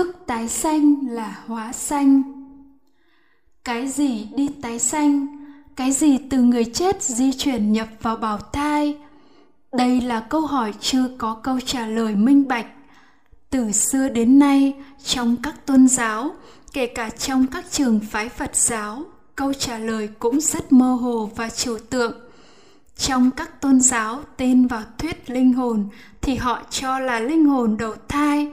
thức tái sanh là hóa sanh. Cái gì đi tái sanh? Cái gì từ người chết di chuyển nhập vào bào thai? Đây là câu hỏi chưa có câu trả lời minh bạch. Từ xưa đến nay, trong các tôn giáo, kể cả trong các trường phái phật giáo, câu trả lời cũng rất mơ hồ và trừu tượng. Trong các tôn giáo tin vào thuyết linh hồn thì họ cho là linh hồn đầu thai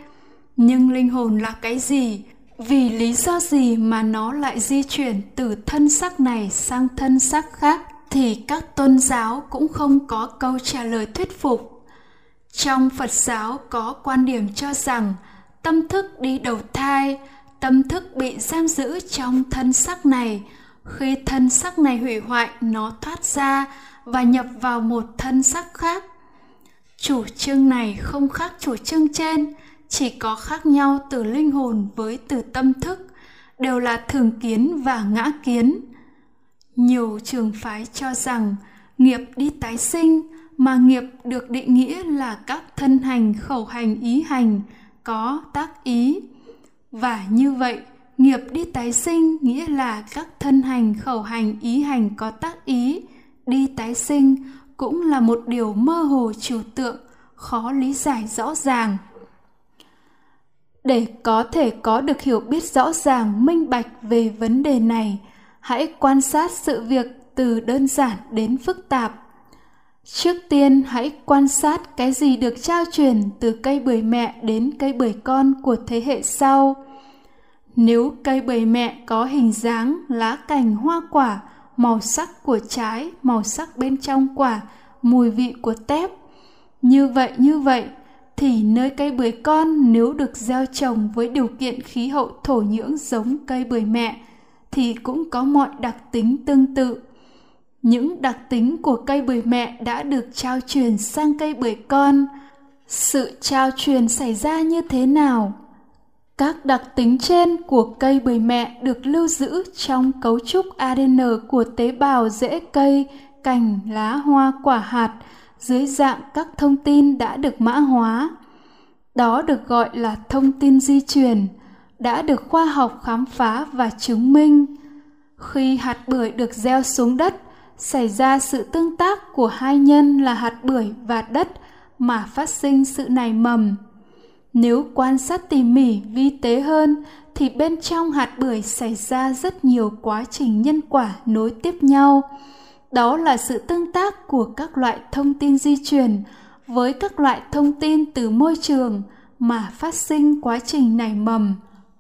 nhưng linh hồn là cái gì? Vì lý do gì mà nó lại di chuyển từ thân xác này sang thân xác khác thì các tôn giáo cũng không có câu trả lời thuyết phục. Trong phật giáo có quan điểm cho rằng tâm thức đi đầu thai, tâm thức bị giam giữ trong thân xác này. Khi thân xác này hủy hoại, nó thoát ra và nhập vào một thân xác khác. Chủ trương này không khác chủ trương trên chỉ có khác nhau từ linh hồn với từ tâm thức, đều là thường kiến và ngã kiến. Nhiều trường phái cho rằng nghiệp đi tái sinh mà nghiệp được định nghĩa là các thân hành, khẩu hành, ý hành có tác ý. Và như vậy, nghiệp đi tái sinh nghĩa là các thân hành, khẩu hành, ý hành có tác ý. Đi tái sinh cũng là một điều mơ hồ trừu tượng, khó lý giải rõ ràng để có thể có được hiểu biết rõ ràng, minh bạch về vấn đề này, hãy quan sát sự việc từ đơn giản đến phức tạp. Trước tiên, hãy quan sát cái gì được trao truyền từ cây bưởi mẹ đến cây bưởi con của thế hệ sau. Nếu cây bưởi mẹ có hình dáng, lá cành, hoa quả, màu sắc của trái, màu sắc bên trong quả, mùi vị của tép, như vậy như vậy thì nơi cây bưởi con nếu được gieo trồng với điều kiện khí hậu thổ nhưỡng giống cây bưởi mẹ, thì cũng có mọi đặc tính tương tự. Những đặc tính của cây bưởi mẹ đã được trao truyền sang cây bưởi con. Sự trao truyền xảy ra như thế nào? Các đặc tính trên của cây bưởi mẹ được lưu giữ trong cấu trúc adn của tế bào rễ cây, cành, lá, hoa, quả hạt dưới dạng các thông tin đã được mã hóa. Đó được gọi là thông tin di truyền, đã được khoa học khám phá và chứng minh. Khi hạt bưởi được gieo xuống đất, xảy ra sự tương tác của hai nhân là hạt bưởi và đất mà phát sinh sự nảy mầm. Nếu quan sát tỉ mỉ, vi tế hơn, thì bên trong hạt bưởi xảy ra rất nhiều quá trình nhân quả nối tiếp nhau đó là sự tương tác của các loại thông tin di truyền với các loại thông tin từ môi trường mà phát sinh quá trình nảy mầm.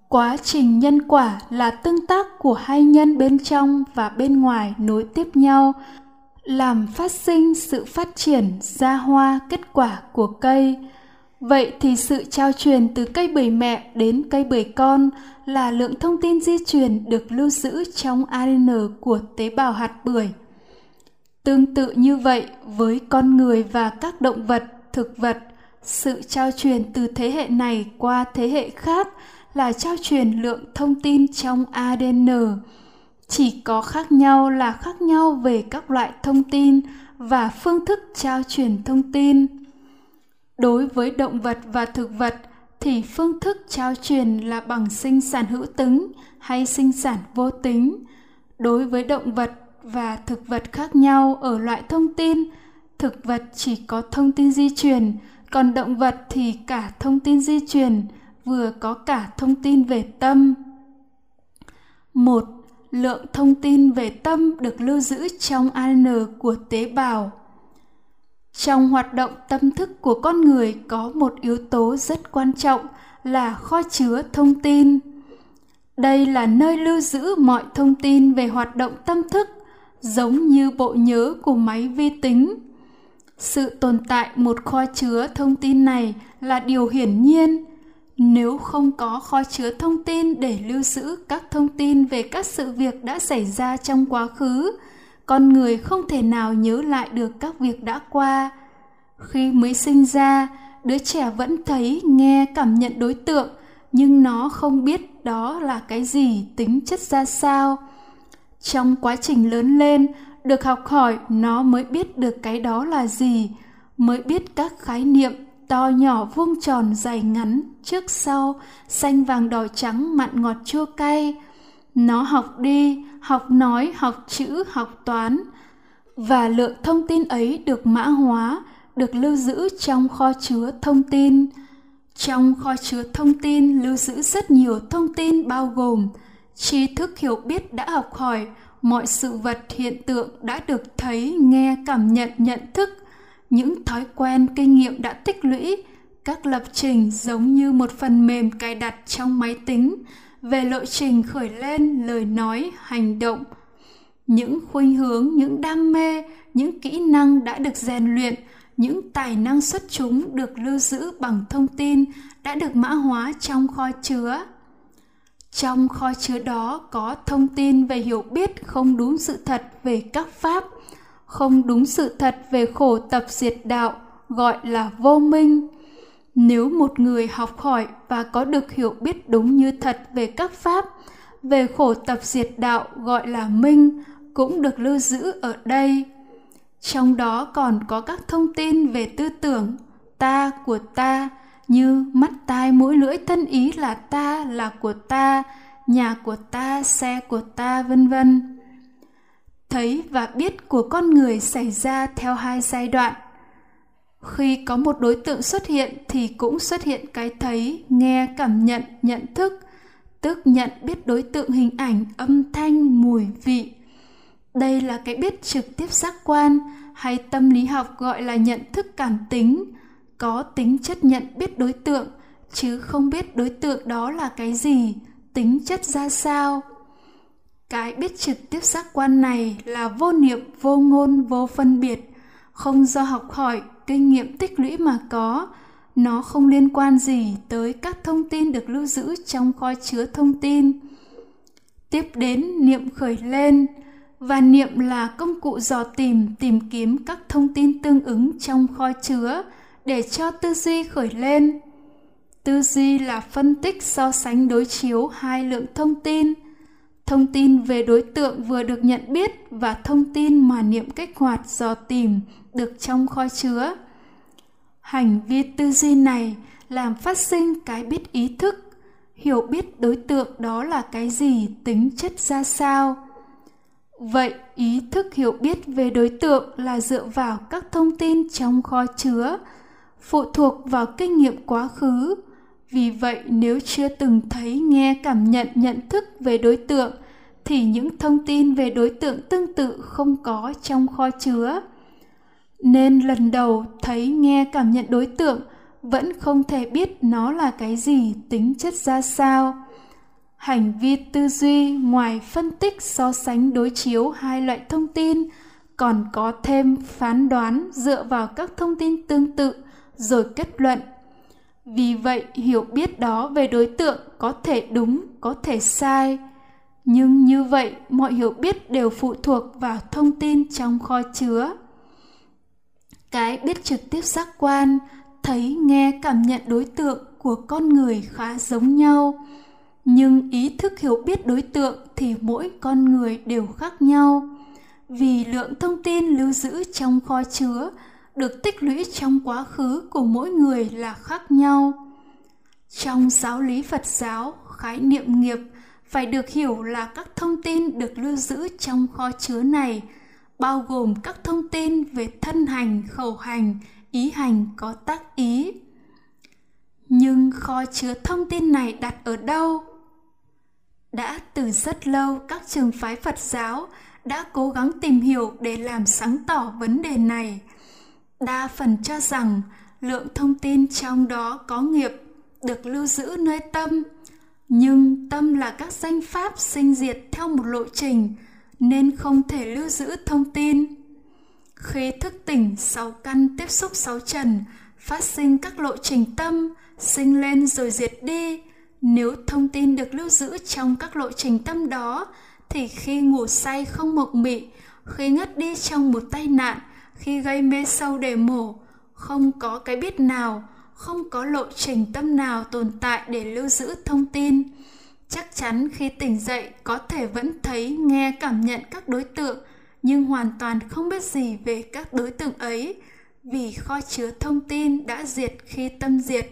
Quá trình nhân quả là tương tác của hai nhân bên trong và bên ngoài nối tiếp nhau, làm phát sinh sự phát triển ra hoa kết quả của cây. Vậy thì sự trao truyền từ cây bưởi mẹ đến cây bưởi con là lượng thông tin di truyền được lưu giữ trong adn e của tế bào hạt bưởi tương tự như vậy với con người và các động vật, thực vật. Sự trao truyền từ thế hệ này qua thế hệ khác là trao truyền lượng thông tin trong adn chỉ có khác nhau là khác nhau về các loại thông tin và phương thức trao truyền thông tin. Đối với động vật và thực vật thì phương thức trao truyền là bằng sinh sản hữu tính hay sinh sản vô tính. Đối với động vật và thực vật khác nhau ở loại thông tin thực vật chỉ có thông tin di truyền còn động vật thì cả thông tin di truyền vừa có cả thông tin về tâm một lượng thông tin về tâm được lưu giữ trong ADN của tế bào. Trong hoạt động tâm thức của con người có một yếu tố rất quan trọng là kho chứa thông tin. Đây là nơi lưu giữ mọi thông tin về hoạt động tâm thức, giống như bộ nhớ của máy vi tính. Sự tồn tại một kho chứa thông tin này là điều hiển nhiên. Nếu không có kho chứa thông tin để lưu giữ các thông tin về các sự việc đã xảy ra trong quá khứ, con người không thể nào nhớ lại được các việc đã qua. Khi mới sinh ra, đứa trẻ vẫn thấy, nghe, cảm nhận đối tượng, nhưng nó không biết đó là cái gì, tính chất ra sao trong quá trình lớn lên, được học hỏi, nó mới biết được cái đó là gì, mới biết các khái niệm to nhỏ vuông tròn dài ngắn trước sau, xanh vàng đỏ trắng mặn ngọt chua cay. Nó học đi, học nói, học chữ, học toán. Và lượng thông tin ấy được mã hóa, được lưu giữ trong kho chứa thông tin. Trong kho chứa thông tin lưu giữ rất nhiều thông tin bao gồm tri thức hiểu biết đã học hỏi, mọi sự vật hiện tượng đã được thấy, nghe, cảm nhận nhận thức. Những thói quen, kinh nghiệm đã tích lũy. Các lập trình giống như một phần mềm cài đặt trong máy tính. Về lộ trình khởi lên, lời nói, hành động. Những khuynh hướng, những đam mê, những kỹ năng đã được rèn luyện. Những tài năng xuất chúng được lưu giữ bằng thông tin đã được mã hóa trong kho chứa trong kho chứa đó có thông tin về hiểu biết không đúng sự thật về các pháp, không đúng sự thật về khổ tập diệt đạo, gọi là vô minh. Nếu một người học hỏi và có được hiểu biết đúng như thật về các pháp, về khổ tập diệt đạo gọi là minh cũng được lưu giữ ở đây. Trong đó còn có các thông tin về tư tưởng, ta của ta như mắt tai mũi lưỡi, thân ý là ta, là của ta, nhà của ta, xe của ta, vân vân. Thấy và biết của con người xảy ra theo hai giai đoạn. Khi có một đối tượng xuất hiện thì cũng xuất hiện cái thấy, nghe, cảm nhận nhận thức, tức nhận biết đối tượng hình ảnh, âm thanh, mùi, vị. Đây là cái biết trực tiếp giác quan hay tâm lý học gọi là nhận thức cảm tính có tính chất nhận biết đối tượng, chứ không biết đối tượng đó là cái gì, tính chất ra sao. Cái biết trực tiếp giác quan này là vô niệm, vô ngôn, vô phân biệt. Không do học hỏi, kinh nghiệm tích lũy mà có. Nó không liên quan gì tới các thông tin được lưu giữ trong kho chứa thông tin. Tiếp đến, niệm khởi lên. Và niệm là công cụ dò tìm tìm kiếm các thông tin tương ứng trong kho chứa để cho tư duy khởi lên. Tư duy là phân tích so sánh đối chiếu hai lượng thông tin. Thông tin về đối tượng vừa được nhận biết và thông tin mà niệm kích hoạt dò tìm được trong kho chứa. Hành vi tư duy này làm phát sinh cái biết ý thức, hiểu biết đối tượng đó là cái gì, tính chất ra sao. Vậy ý thức hiểu biết về đối tượng là dựa vào các thông tin trong kho chứa phụ thuộc vào kinh nghiệm quá khứ. Vì vậy, nếu chưa từng thấy nghe cảm nhận nhận thức về đối tượng, thì những thông tin về đối tượng tương tự không có trong kho chứa. Nên lần đầu thấy nghe cảm nhận đối tượng, vẫn không thể biết nó là cái gì tính chất ra sao. Hành vi tư duy ngoài phân tích so sánh đối chiếu hai loại thông tin còn có thêm phán đoán dựa vào các thông tin tương tự rồi kết luận. Vì vậy, hiểu biết đó về đối tượng có thể đúng, có thể sai. Nhưng như vậy, mọi hiểu biết đều phụ thuộc vào thông tin trong kho chứa. Cái biết trực tiếp giác quan, thấy, nghe, cảm nhận đối tượng của con người khá giống nhau. Nhưng ý thức hiểu biết đối tượng thì mỗi con người đều khác nhau. Vì lượng thông tin lưu giữ trong kho chứa được tích lũy trong quá khứ của mỗi người là khác nhau. Trong giáo lý phật giáo, khái niệm nghiệp phải được hiểu là các thông tin được lưu giữ trong kho chứa này, bao gồm các thông tin về thân hành, khẩu hành, ý hành có tác ý. Nhưng kho chứa thông tin này đặt ở đâu? Đã từ rất lâu, các trường phái phật giáo đã cố gắng tìm hiểu để làm sáng tỏ vấn đề này đa phần cho rằng lượng thông tin trong đó có nghiệp được lưu giữ nơi tâm. Nhưng tâm là các danh pháp sinh diệt theo một lộ trình nên không thể lưu giữ thông tin. Khi thức tỉnh sáu căn tiếp xúc sáu trần, phát sinh các lộ trình tâm, sinh lên rồi diệt đi. Nếu thông tin được lưu giữ trong các lộ trình tâm đó, thì khi ngủ say không mộng mị, khi ngất đi trong một tai nạn khi gây mê sâu để mổ, không có cái biết nào, không có lộ trình tâm nào tồn tại để lưu giữ thông tin chắc chắn khi tỉnh dậy, có thể vẫn thấy, nghe, cảm nhận các đối tượng, nhưng hoàn toàn không biết gì về các đối tượng ấy, vì kho chứa thông tin đã diệt khi tâm diệt.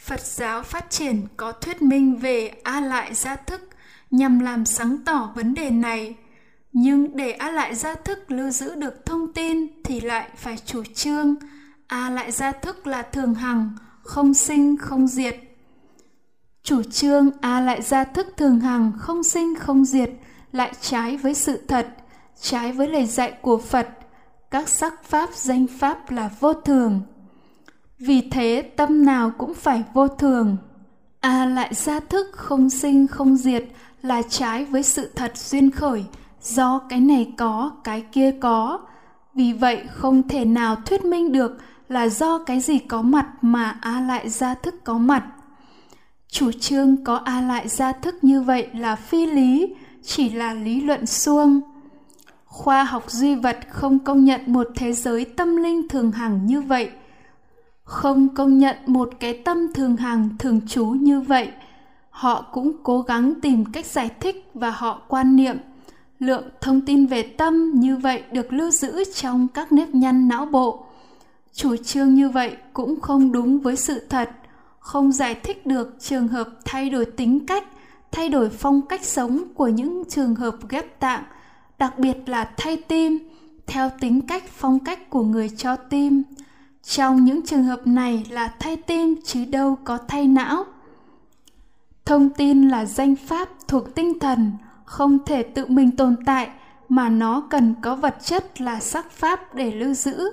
Phật giáo phát triển có thuyết minh về A lại gia thức nhằm làm sáng tỏ vấn đề này. Nhưng để A lại gia thức lưu giữ được thông tin thì lại phải chủ trương A lại gia thức là thường hằng, không sinh không diệt. Chủ trương A lại gia thức thường hằng, không sinh không diệt lại trái với sự thật, trái với lời dạy của Phật. Các sắc pháp danh pháp là vô thường. Vì thế tâm nào cũng phải vô thường. A lại gia thức không sinh không diệt là trái với sự thật duyên khởi, do cái này có, cái kia có. Vì vậy không thể nào thuyết minh được là do cái gì có mặt mà A lại gia thức có mặt. Chủ trương có A lại gia thức như vậy là phi lý, chỉ là lý luận suông. Khoa học duy vật không công nhận một thế giới tâm linh thường hằng như vậy, không công nhận một cái tâm thường hằng thường trú như vậy. Họ cũng cố gắng tìm cách giải thích và họ quan niệm lượng thông tin về tâm như vậy được lưu giữ trong các nếp nhăn não bộ. Chủ trương như vậy cũng không đúng với sự thật, không giải thích được trường hợp thay đổi tính cách, thay đổi phong cách sống của những trường hợp ghép tạng, đặc biệt là thay tim, theo tính cách phong cách của người cho tim. Trong những trường hợp này là thay tim chứ đâu có thay não. Thông tin là danh pháp thuộc tinh thần không thể tự mình tồn tại, mà nó cần có vật chất là sắc pháp để lưu giữ.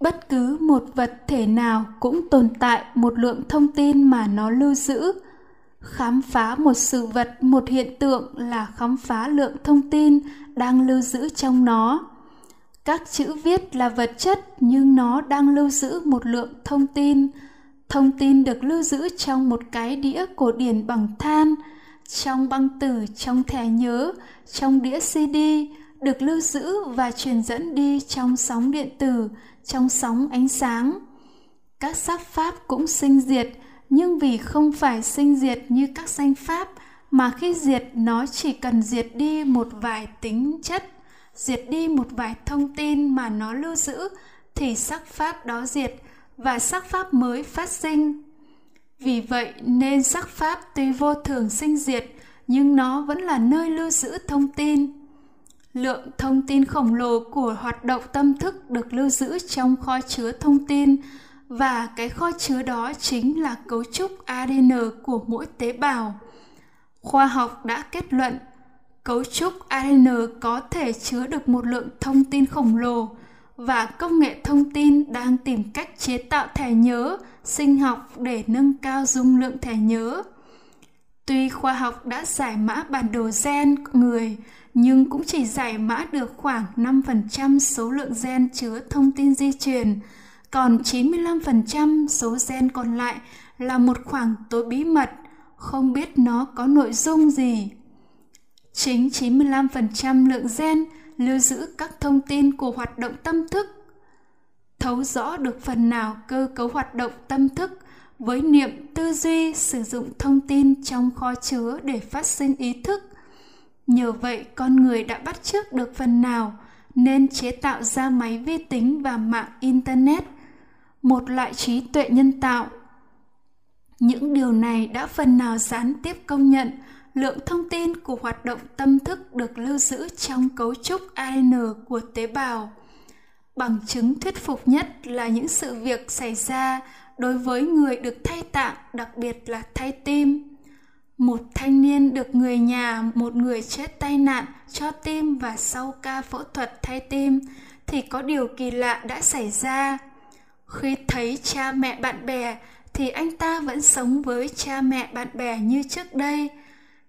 Bất cứ một vật thể nào cũng tồn tại một lượng thông tin mà nó lưu giữ. Khám phá một sự vật, một hiện tượng là khám phá lượng thông tin đang lưu giữ trong nó. Các chữ viết là vật chất, nhưng nó đang lưu giữ một lượng thông tin. Thông tin được lưu giữ trong một cái đĩa cổ điển bằng than trong băng từ, trong thẻ nhớ, trong đĩa cd được lưu giữ và truyền dẫn đi trong sóng điện tử, trong sóng ánh sáng. Các sắc pháp cũng sinh diệt, nhưng vì không phải sinh diệt như các danh pháp, mà khi diệt, nó chỉ cần diệt đi một vài tính chất, diệt đi một vài thông tin mà nó lưu giữ, thì sắc pháp đó diệt và sắc pháp mới phát sinh vì vậy nên sắc pháp tuy vô thường sinh diệt, nhưng nó vẫn là nơi lưu giữ thông tin lượng thông tin khổng lồ của hoạt động tâm thức được lưu giữ trong kho chứa thông tin, và cái kho chứa đó chính là cấu trúc ADN của mỗi tế bào. Khoa học đã kết luận, cấu trúc ADN có thể chứa được một lượng thông tin khổng lồ, và công nghệ thông tin đang tìm cách chế tạo thẻ nhớ sinh học để nâng cao dung lượng thẻ nhớ. Tuy khoa học đã giải mã bản đồ gen người, nhưng cũng chỉ giải mã được khoảng 5% số lượng gen chứa thông tin di truyền, còn 95% số gen còn lại là một khoảng tối bí mật, không biết nó có nội dung gì. Chính 95% lượng gen lưu giữ các thông tin của hoạt động tâm thức. Thấu rõ được phần nào cơ cấu hoạt động tâm thức với niệm tư duy, sử dụng thông tin trong kho chứa để phát sinh ý thức nhờ vậy, con người đã bắt chước được phần nào nên chế tạo ra máy vi tính và mạng internet, một loại trí tuệ nhân tạo những điều này đã phần nào gián tiếp công nhận lượng thông tin của hoạt động tâm thức được lưu giữ trong cấu trúc ADN của tế bào. Bằng chứng thuyết phục nhất là những sự việc xảy ra đối với người được thay tạng, đặc biệt là thay tim. Một thanh niên được người nhà một người chết tai nạn cho tim và sau ca phẫu thuật thay tim thì có điều kỳ lạ đã xảy ra. Khi thấy cha mẹ bạn bè thì anh ta vẫn sống với cha mẹ bạn bè như trước đây.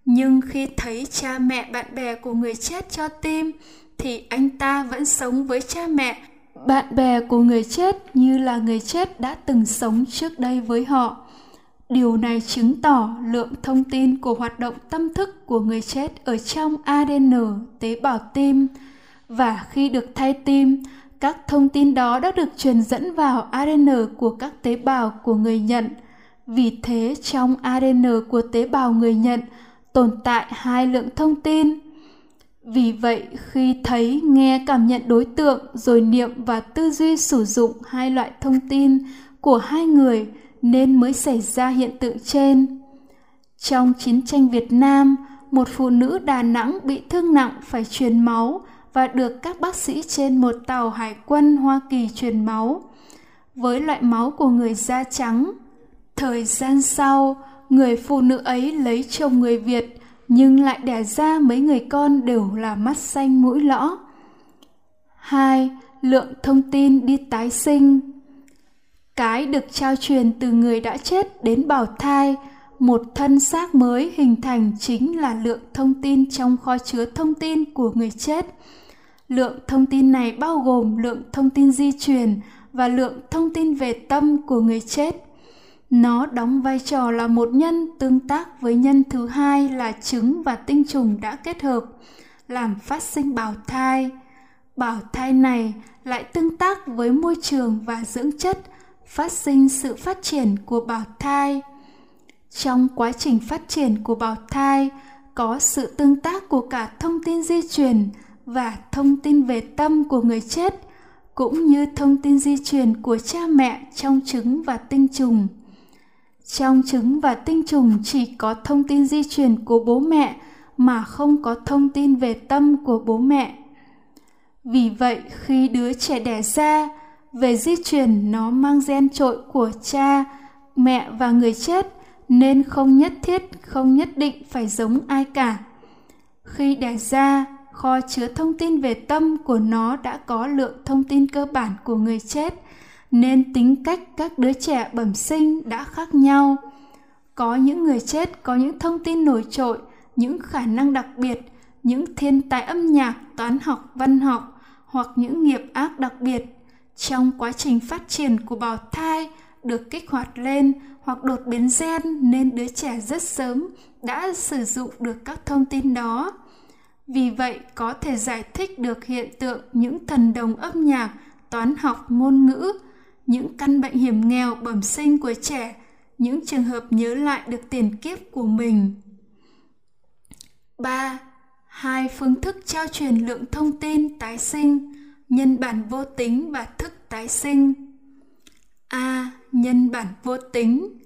Nhưng khi thấy cha mẹ bạn bè của người chết cho tim thì anh ta vẫn sống với cha mẹ bạn bè của người chết như là người chết đã từng sống trước đây với họ. Điều này chứng tỏ lượng thông tin của hoạt động tâm thức của người chết ở trong adn tế bào tim. Và khi được thay tim, các thông tin đó đã được truyền dẫn vào adn của các tế bào của người nhận. Vì thế, trong adn của tế bào người nhận tồn tại hai lượng thông tin vì vậy, khi thấy nghe cảm nhận đối tượng, rồi niệm và tư duy sử dụng hai loại thông tin của hai người, nên mới xảy ra hiện tượng trên. Trong chiến tranh việt nam, một phụ nữ đà nẵng bị thương nặng phải truyền máu và được các bác sĩ trên một tàu hải quân hoa kỳ truyền máu. Với loại máu của người da trắng, thời gian sau, người phụ nữ ấy lấy chồng người việt nhưng lại đẻ ra mấy người con đều là mắt xanh mũi lõ. 2. Lượng thông tin đi tái sinh Cái được trao truyền từ người đã chết đến bào thai, một thân xác mới hình thành chính là lượng thông tin trong kho chứa thông tin của người chết. Lượng thông tin này bao gồm lượng thông tin di truyền và lượng thông tin về tâm của người chết nó đóng vai trò là một nhân tương tác với nhân thứ hai là trứng và tinh trùng đã kết hợp, làm phát sinh bào thai. Bào thai này lại tương tác với môi trường và dưỡng chất, phát sinh sự phát triển của bào thai. Trong quá trình phát triển của bào thai, có sự tương tác của cả thông tin di truyền và thông tin về tâm của người chết, cũng như thông tin di truyền của cha mẹ trong trứng và tinh trùng. Trong trứng và tinh trùng chỉ có thông tin di truyền của bố mẹ mà không có thông tin về tâm của bố mẹ. Vì vậy, khi đứa trẻ đẻ ra, về di truyền nó mang gen trội của cha, mẹ và người chết nên không nhất thiết, không nhất định phải giống ai cả. Khi đẻ ra, kho chứa thông tin về tâm của nó đã có lượng thông tin cơ bản của người chết nên tính cách các đứa trẻ bẩm sinh đã khác nhau. Có những người chết có những thông tin nổi trội, những khả năng đặc biệt, những thiên tài âm nhạc, toán học, văn học hoặc những nghiệp ác đặc biệt. Trong quá trình phát triển của bào thai được kích hoạt lên hoặc đột biến gen nên đứa trẻ rất sớm đã sử dụng được các thông tin đó. Vì vậy, có thể giải thích được hiện tượng những thần đồng âm nhạc, toán học, ngôn ngữ những căn bệnh hiểm nghèo bẩm sinh của trẻ, những trường hợp nhớ lại được tiền kiếp của mình. 3. Hai phương thức trao truyền lượng thông tin tái sinh, nhân bản vô tính và thức tái sinh. A. Nhân bản vô tính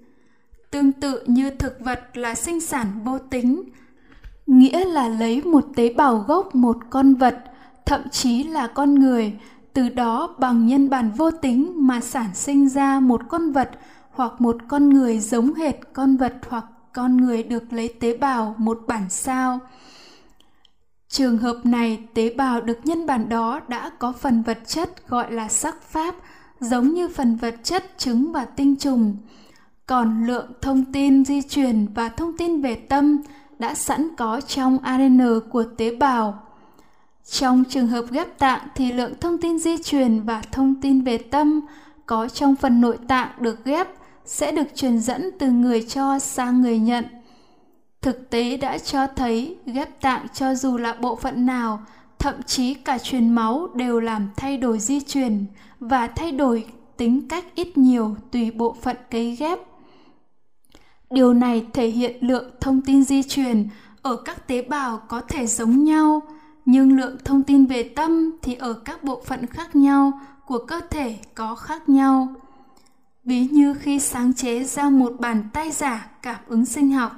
Tương tự như thực vật là sinh sản vô tính, nghĩa là lấy một tế bào gốc một con vật, thậm chí là con người từ đó bằng nhân bản vô tính mà sản sinh ra một con vật hoặc một con người giống hệt con vật hoặc con người được lấy tế bào một bản sao. Trường hợp này, tế bào được nhân bản đó đã có phần vật chất gọi là sắc pháp, giống như phần vật chất trứng và tinh trùng. Còn lượng thông tin di truyền và thông tin về tâm đã sẵn có trong ARN e của tế bào trong trường hợp ghép tạng thì lượng thông tin di truyền và thông tin về tâm có trong phần nội tạng được ghép sẽ được truyền dẫn từ người cho sang người nhận. Thực tế đã cho thấy ghép tạng cho dù là bộ phận nào, thậm chí cả truyền máu đều làm thay đổi di truyền và thay đổi tính cách ít nhiều tùy bộ phận cấy ghép. Điều này thể hiện lượng thông tin di truyền ở các tế bào có thể giống nhau, nhưng lượng thông tin về tâm thì ở các bộ phận khác nhau, của cơ thể có khác nhau. Ví như khi sáng chế ra một bàn tay giả cảm ứng sinh học,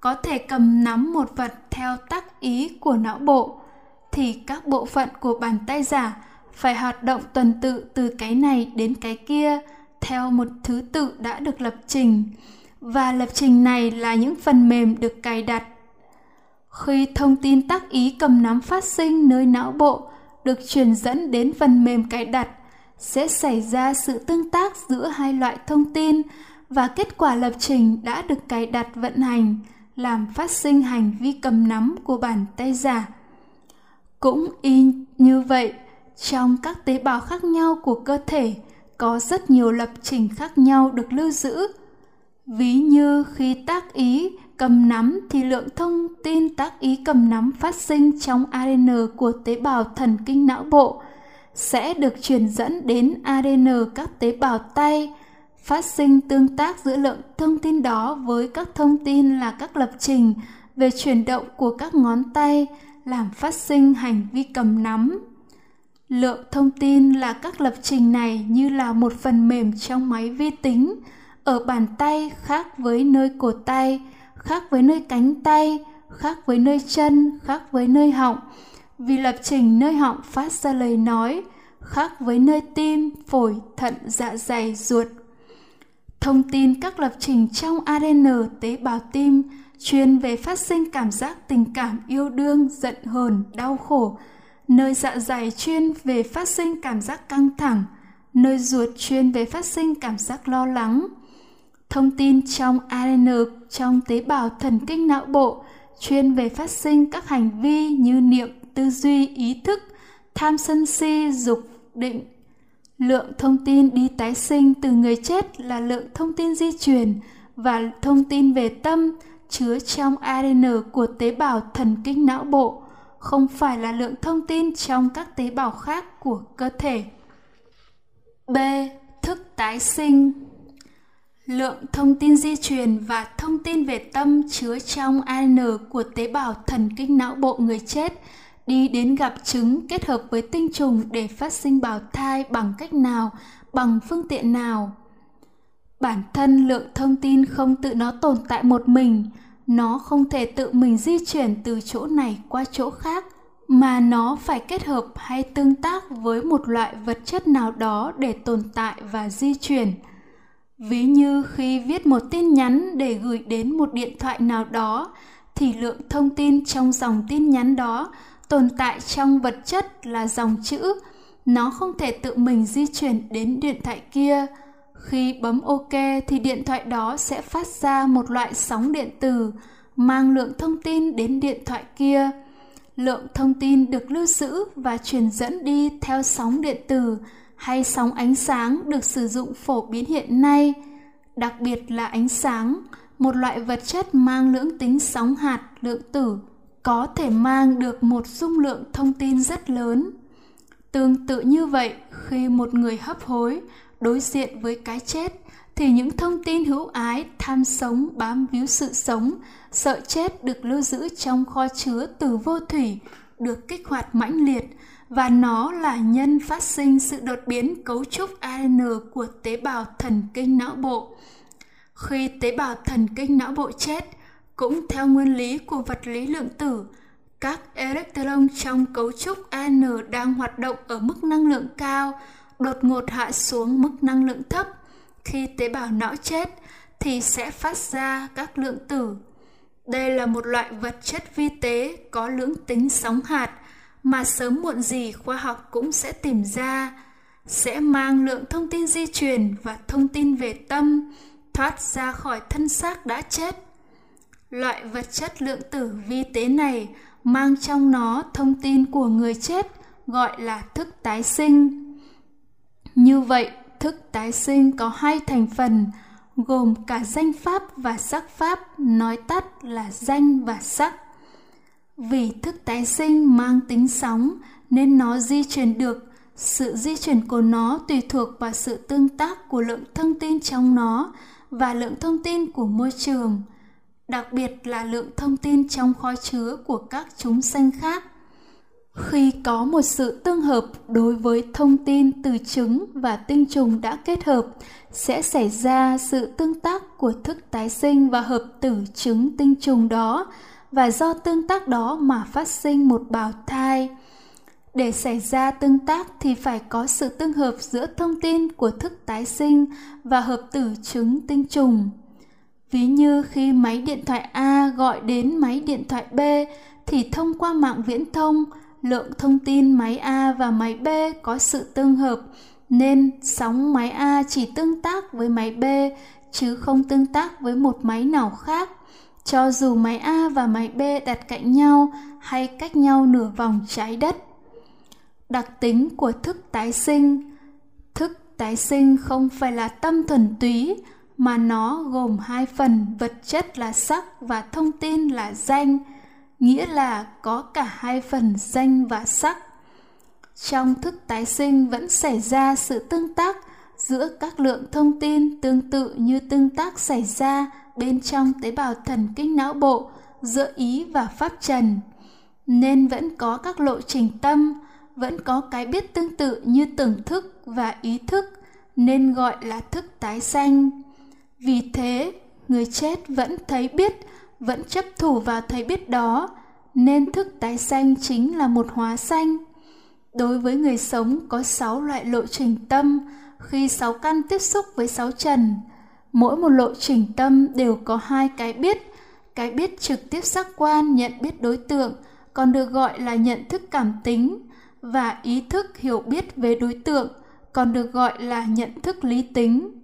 có thể cầm nắm một vật theo tác ý của não bộ, thì các bộ phận của bàn tay giả phải hoạt động tuần tự từ cái này đến cái kia, theo một thứ tự đã được lập trình. Và lập trình này là những phần mềm được cài đặt khi thông tin tác ý cầm nắm phát sinh nơi não bộ được truyền dẫn đến phần mềm cài đặt, sẽ xảy ra sự tương tác giữa hai loại thông tin và kết quả lập trình đã được cài đặt vận hành, làm phát sinh hành vi cầm nắm của bàn tay giả. Cũng y như vậy, trong các tế bào khác nhau của cơ thể, có rất nhiều lập trình khác nhau được lưu giữ. Ví như khi tác ý cầm nắm thì lượng thông tin tác ý cầm nắm phát sinh trong ADN của tế bào thần kinh não bộ sẽ được truyền dẫn đến ADN các tế bào tay, phát sinh tương tác giữa lượng thông tin đó với các thông tin là các lập trình về chuyển động của các ngón tay làm phát sinh hành vi cầm nắm. Lượng thông tin là các lập trình này như là một phần mềm trong máy vi tính, ở bàn tay khác với nơi cổ tay, khác với nơi cánh tay, khác với nơi chân, khác với nơi họng. Vì lập trình nơi họng phát ra lời nói, khác với nơi tim, phổi, thận, dạ dày, ruột. Thông tin các lập trình trong ADN tế bào tim chuyên về phát sinh cảm giác tình cảm yêu đương, giận hờn, đau khổ. Nơi dạ dày chuyên về phát sinh cảm giác căng thẳng, nơi ruột chuyên về phát sinh cảm giác lo lắng. Thông tin trong ADN trong tế bào thần kinh não bộ chuyên về phát sinh các hành vi như niệm, tư duy, ý thức, tham sân si, dục, định. Lượng thông tin đi tái sinh từ người chết là lượng thông tin di truyền và thông tin về tâm chứa trong ADN của tế bào thần kinh não bộ, không phải là lượng thông tin trong các tế bào khác của cơ thể. B. Thức tái sinh Lượng thông tin di truyền và thông tin về tâm chứa trong ADN của tế bào thần kinh não bộ người chết đi đến gặp trứng kết hợp với tinh trùng để phát sinh bào thai bằng cách nào, bằng phương tiện nào. Bản thân lượng thông tin không tự nó tồn tại một mình, nó không thể tự mình di chuyển từ chỗ này qua chỗ khác mà nó phải kết hợp hay tương tác với một loại vật chất nào đó để tồn tại và di chuyển ví như khi viết một tin nhắn để gửi đến một điện thoại nào đó, thì lượng thông tin trong dòng tin nhắn đó tồn tại trong vật chất là dòng chữ. Nó không thể tự mình di chuyển đến điện thoại kia. Khi bấm ok thì điện thoại đó sẽ phát ra một loại sóng điện từ mang lượng thông tin đến điện thoại kia. Lượng thông tin được lưu giữ và truyền dẫn đi theo sóng điện từ hay sóng ánh sáng được sử dụng phổ biến hiện nay, đặc biệt là ánh sáng, một loại vật chất mang lưỡng tính sóng hạt, lượng tử, có thể mang được một dung lượng thông tin rất lớn. Tương tự như vậy, khi một người hấp hối, đối diện với cái chết, thì những thông tin hữu ái, tham sống, bám víu sự sống, sợ chết được lưu giữ trong kho chứa từ vô thủy, được kích hoạt mãnh liệt và nó là nhân phát sinh sự đột biến cấu trúc ADN của tế bào thần kinh não bộ. Khi tế bào thần kinh não bộ chết, cũng theo nguyên lý của vật lý lượng tử, các electron trong cấu trúc ADN đang hoạt động ở mức năng lượng cao, đột ngột hạ xuống mức năng lượng thấp. Khi tế bào não chết thì sẽ phát ra các lượng tử. Đây là một loại vật chất vi tế có lưỡng tính sóng hạt mà sớm muộn gì khoa học cũng sẽ tìm ra, sẽ mang lượng thông tin di truyền và thông tin về tâm thoát ra khỏi thân xác đã chết. Loại vật chất lượng tử vi tế này mang trong nó thông tin của người chết gọi là thức tái sinh. Như vậy, thức tái sinh có hai thành phần, gồm cả danh pháp và sắc pháp, nói tắt là danh và sắc vì thức tái sinh mang tính sóng nên nó di chuyển được, sự di chuyển của nó tùy thuộc vào sự tương tác của lượng thông tin trong nó và lượng thông tin của môi trường, đặc biệt là lượng thông tin trong kho chứa của các chúng sanh khác. Khi có một sự tương hợp đối với thông tin từ trứng và tinh trùng đã kết hợp, sẽ xảy ra sự tương tác của thức tái sinh và hợp tử trứng tinh trùng đó, và do tương tác đó mà phát sinh một bào thai. Để xảy ra tương tác thì phải có sự tương hợp giữa thông tin của thức tái sinh và hợp tử trứng tinh trùng. Ví như khi máy điện thoại a gọi đến máy điện thoại b thì thông qua mạng viễn thông, lượng thông tin máy a và máy b có sự tương hợp nên sóng máy a chỉ tương tác với máy b chứ không tương tác với một máy nào khác cho dù máy A và máy B đặt cạnh nhau hay cách nhau nửa vòng trái đất. Đặc tính của thức tái sinh Thức tái sinh không phải là tâm thuần túy, mà nó gồm hai phần vật chất là sắc và thông tin là danh, nghĩa là có cả hai phần danh và sắc. Trong thức tái sinh vẫn xảy ra sự tương tác giữa các lượng thông tin tương tự như tương tác xảy ra bên trong tế bào thần kinh não bộ giữa ý và pháp trần nên vẫn có các lộ trình tâm, vẫn có cái biết tương tự như tưởng thức và ý thức, nên gọi là thức tái sanh. Vì thế, người chết vẫn thấy biết, vẫn chấp thủ vào thấy biết đó, nên thức tái sanh chính là một hóa sanh. Đối với người sống có sáu loại lộ trình tâm, khi sáu căn tiếp xúc với sáu trần, mỗi một lộ trình tâm đều có hai cái biết, cái biết trực tiếp giác quan nhận biết đối tượng, còn được gọi là nhận thức cảm tính, và ý thức hiểu biết về đối tượng, còn được gọi là nhận thức lý tính.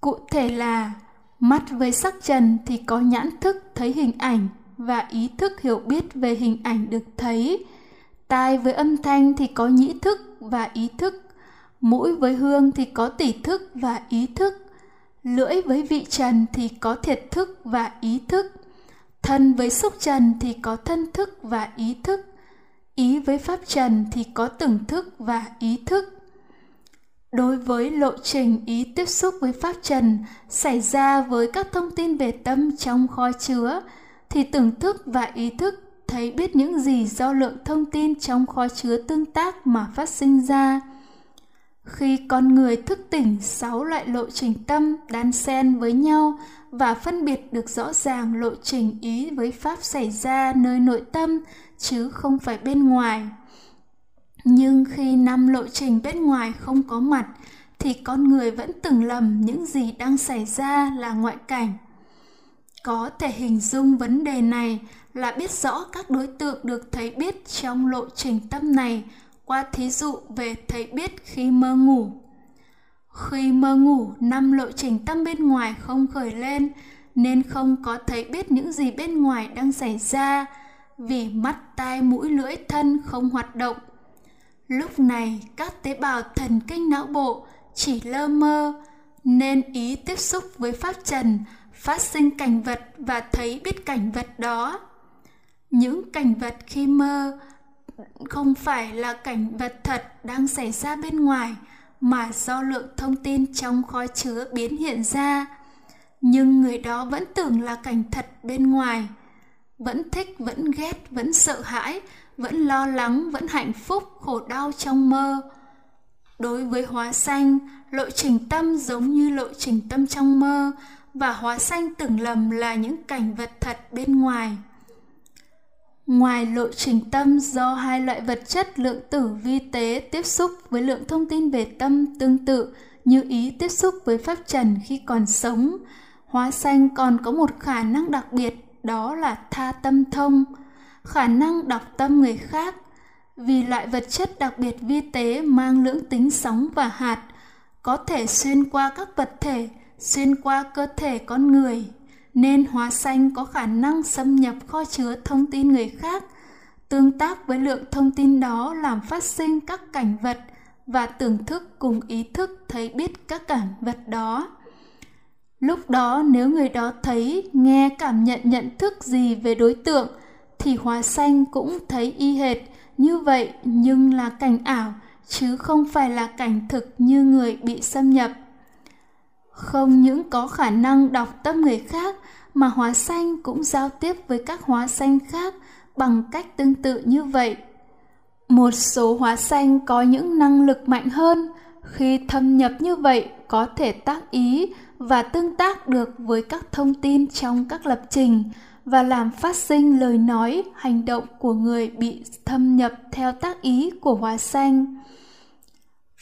Cụ thể là mắt với sắc trần thì có nhãn thức thấy hình ảnh và ý thức hiểu biết về hình ảnh được thấy. Tai với âm thanh thì có nhĩ thức và ý thức. Mũi với hương thì có tỷ thức và ý thức. Lưỡi với vị trần thì có thiệt thức và ý thức. Thân với xúc trần thì có thân thức và ý thức. Ý với pháp trần thì có tưởng thức và ý thức. Đối với lộ trình ý tiếp xúc với pháp trần xảy ra với các thông tin về tâm trong kho chứa, thì tưởng thức và ý thức thấy biết những gì do lượng thông tin trong kho chứa tương tác mà phát sinh ra. Khi con người thức tỉnh, sáu loại lộ trình tâm đan xen với nhau và phân biệt được rõ ràng lộ trình ý với pháp xảy ra nơi nội tâm, chứ không phải bên ngoài. Nhưng khi năm lộ trình bên ngoài không có mặt, thì con người vẫn tưởng lầm những gì đang xảy ra là ngoại cảnh có thể hình dung vấn đề này là biết rõ các đối tượng được thấy biết trong lộ trình tâm này qua thí dụ về thấy biết khi mơ ngủ. Khi mơ ngủ, năm lộ trình tâm bên ngoài không khởi lên nên không có thấy biết những gì bên ngoài đang xảy ra vì mắt, tai, mũi, lưỡi, thân không hoạt động. Lúc này, các tế bào thần kinh não bộ chỉ lơ mơ nên ý tiếp xúc với pháp trần phát sinh cảnh vật và thấy biết cảnh vật đó những cảnh vật khi mơ không phải là cảnh vật thật đang xảy ra bên ngoài, mà do lượng thông tin trong kho chứa biến hiện ra. Nhưng người đó vẫn tưởng là cảnh thật bên ngoài. Vẫn thích, vẫn ghét, vẫn sợ hãi, vẫn lo lắng, vẫn hạnh phúc, khổ đau trong mơ. Đối với hóa sanh lộ trình tâm giống như lộ trình tâm trong mơ, và hóa sanh tưởng lầm là những cảnh vật thật bên ngoài. Ngoài lộ trình tâm do hai loại vật chất lượng tử vi tế tiếp xúc với lượng thông tin về tâm tương tự như ý tiếp xúc với pháp trần khi còn sống, hóa sanh còn có một khả năng đặc biệt đó là tha tâm thông, khả năng đọc tâm người khác. Vì loại vật chất đặc biệt vi tế mang lưỡng tính sóng và hạt, có thể xuyên qua các vật thể, xuyên qua cơ thể con người nên hóa xanh có khả năng xâm nhập kho chứa thông tin người khác, tương tác với lượng thông tin đó làm phát sinh các cảnh vật và tưởng thức cùng ý thức thấy biết các cảnh vật đó. Lúc đó nếu người đó thấy, nghe, cảm nhận nhận thức gì về đối tượng thì hóa xanh cũng thấy y hệt. Như vậy nhưng là cảnh ảo, chứ không phải là cảnh thực như người bị xâm nhập không những có khả năng đọc tâm người khác, mà hóa sanh cũng giao tiếp với các hóa sanh khác bằng cách tương tự như vậy. Một số hóa sanh có những năng lực mạnh hơn. Khi thâm nhập như vậy, có thể tác ý và tương tác được với các thông tin trong các lập trình và làm phát sinh lời nói, hành động của người bị thâm nhập theo tác ý của hóa sanh.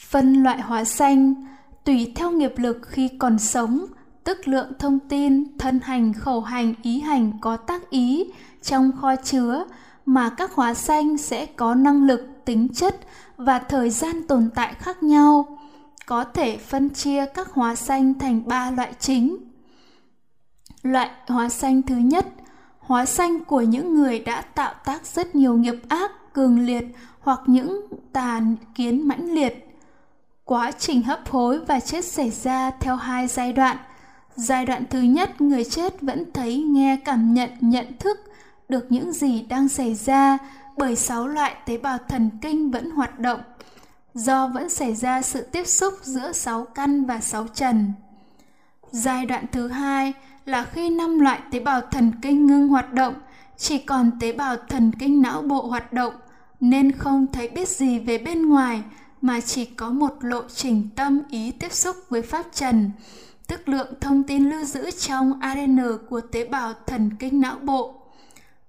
Phân loại hóa sanh tùy theo nghiệp lực khi còn sống, tức lượng thông tin, thân hành, khẩu hành, ý hành có tác ý trong kho chứa mà các hóa xanh sẽ có năng lực, tính chất và thời gian tồn tại khác nhau. Có thể phân chia các hóa xanh thành ba loại chính. Loại hóa xanh thứ nhất, hóa xanh của những người đã tạo tác rất nhiều nghiệp ác, cường liệt hoặc những tàn kiến mãnh liệt Quá trình hấp hối và chết xảy ra theo hai giai đoạn. Giai đoạn thứ nhất, người chết vẫn thấy, nghe, cảm nhận, nhận thức được những gì đang xảy ra bởi sáu loại tế bào thần kinh vẫn hoạt động do vẫn xảy ra sự tiếp xúc giữa sáu căn và sáu trần. Giai đoạn thứ hai là khi năm loại tế bào thần kinh ngưng hoạt động chỉ còn tế bào thần kinh não bộ hoạt động nên không thấy biết gì về bên ngoài mà chỉ có một lộ trình tâm ý tiếp xúc với pháp trần tức lượng thông tin lưu giữ trong ADN của tế bào thần kinh não bộ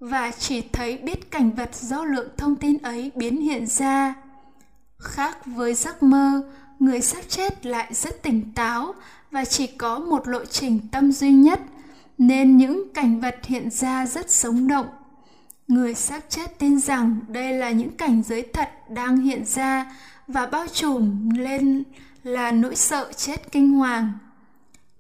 và chỉ thấy biết cảnh vật do lượng thông tin ấy biến hiện ra. Khác với giấc mơ, người sắp chết lại rất tỉnh táo và chỉ có một lộ trình tâm duy nhất, nên những cảnh vật hiện ra rất sống động. Người sắp chết tin rằng đây là những cảnh giới thật đang hiện ra và bao trùm lên là nỗi sợ chết kinh hoàng.